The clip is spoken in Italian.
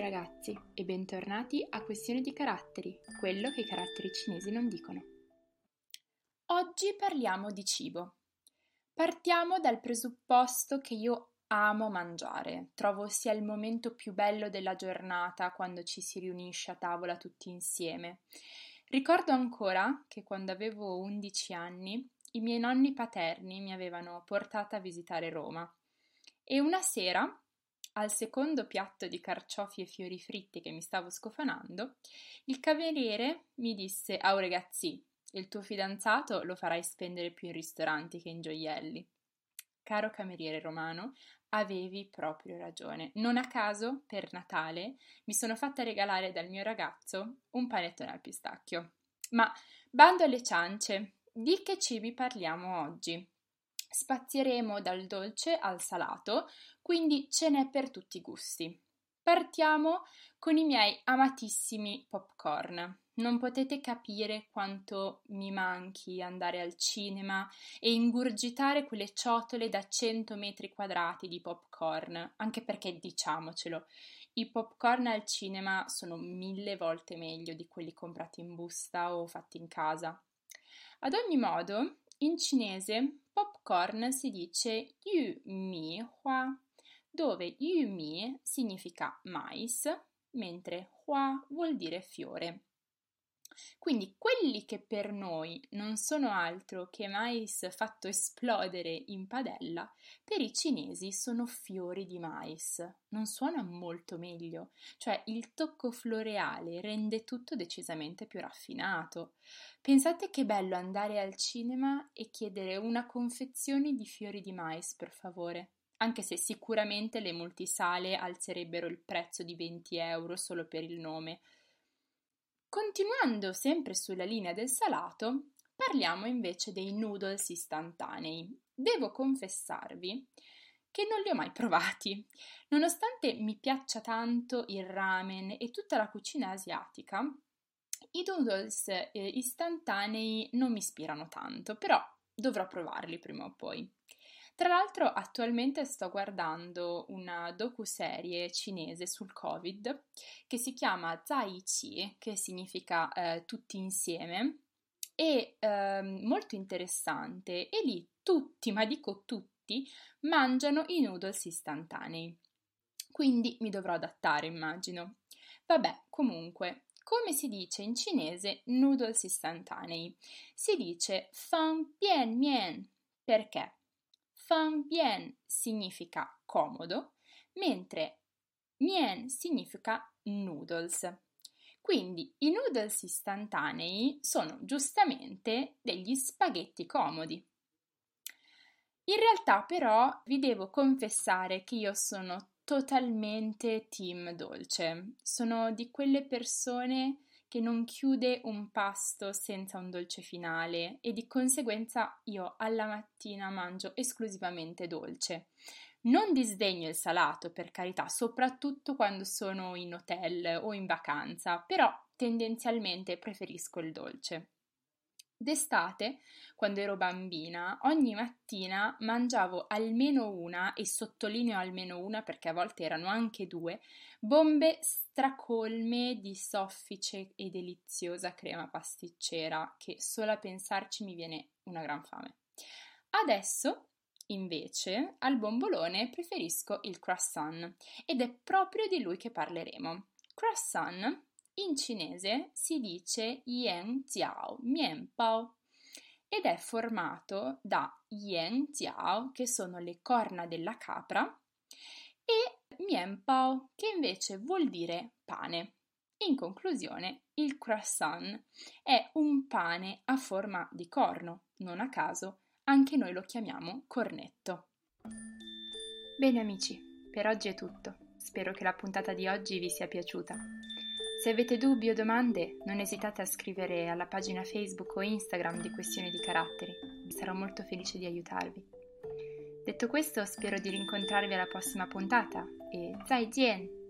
ragazzi e bentornati a Questione di caratteri, quello che i caratteri cinesi non dicono. Oggi parliamo di cibo. Partiamo dal presupposto che io amo mangiare, trovo sia il momento più bello della giornata quando ci si riunisce a tavola tutti insieme. Ricordo ancora che quando avevo 11 anni i miei nonni paterni mi avevano portata a visitare Roma e una sera al secondo piatto di carciofi e fiori fritti che mi stavo scofanando, il cameriere mi disse: Oh ragazzi, il tuo fidanzato lo farai spendere più in ristoranti che in gioielli. Caro cameriere romano, avevi proprio ragione. Non a caso, per Natale, mi sono fatta regalare dal mio ragazzo un panettone al pistacchio. Ma bando alle ciance, di che cibi parliamo oggi? Spazieremo dal dolce al salato, quindi ce n'è per tutti i gusti. Partiamo con i miei amatissimi popcorn. Non potete capire quanto mi manchi andare al cinema e ingurgitare quelle ciotole da 100 metri quadrati di popcorn, anche perché diciamocelo, i popcorn al cinema sono mille volte meglio di quelli comprati in busta o fatti in casa. Ad ogni modo, in cinese popcorn si dice yu mi hua, dove yu mi significa mais, mentre hua vuol dire fiore. Quindi quelli che per noi non sono altro che mais fatto esplodere in padella, per i cinesi sono fiori di mais. Non suona molto meglio, cioè il tocco floreale rende tutto decisamente più raffinato. Pensate che bello andare al cinema e chiedere una confezione di fiori di mais, per favore anche se sicuramente le multisale alzerebbero il prezzo di 20 euro solo per il nome. Continuando sempre sulla linea del salato, parliamo invece dei noodles istantanei. Devo confessarvi che non li ho mai provati. Nonostante mi piaccia tanto il ramen e tutta la cucina asiatica, i noodles eh, istantanei non mi ispirano tanto, però dovrò provarli prima o poi. Tra l'altro attualmente sto guardando una docuserie cinese sul Covid che si chiama Zai Chi, che significa eh, tutti insieme, è eh, molto interessante e lì tutti, ma dico tutti, mangiano i noodles istantanei. Quindi mi dovrò adattare, immagino. Vabbè, comunque, come si dice in cinese noodles istantanei? Si dice fan bian mian. Perché? Fan bien significa comodo, mentre mien significa noodles. Quindi i noodles istantanei sono giustamente degli spaghetti comodi. In realtà però vi devo confessare che io sono totalmente team dolce. Sono di quelle persone che non chiude un pasto senza un dolce finale e di conseguenza io alla mattina mangio esclusivamente dolce. Non disdegno il salato, per carità, soprattutto quando sono in hotel o in vacanza, però tendenzialmente preferisco il dolce. D'estate, quando ero bambina, ogni mattina mangiavo almeno una, e sottolineo almeno una perché a volte erano anche due, bombe stracolme di soffice e deliziosa crema pasticcera, che solo a pensarci mi viene una gran fame. Adesso, invece, al bombolone preferisco il croissant ed è proprio di lui che parleremo. Croissant in cinese si dice Yan Jiao Mian Bao ed è formato da Yan Jiao, che sono le corna della capra, e Mian Bao, che invece vuol dire pane. In conclusione, il croissant è un pane a forma di corno, non a caso anche noi lo chiamiamo cornetto. Bene amici, per oggi è tutto. Spero che la puntata di oggi vi sia piaciuta. Se avete dubbi o domande, non esitate a scrivere alla pagina Facebook o Instagram di Questioni di Caratteri, sarò molto felice di aiutarvi. Detto questo, spero di rincontrarvi alla prossima puntata e zai jian!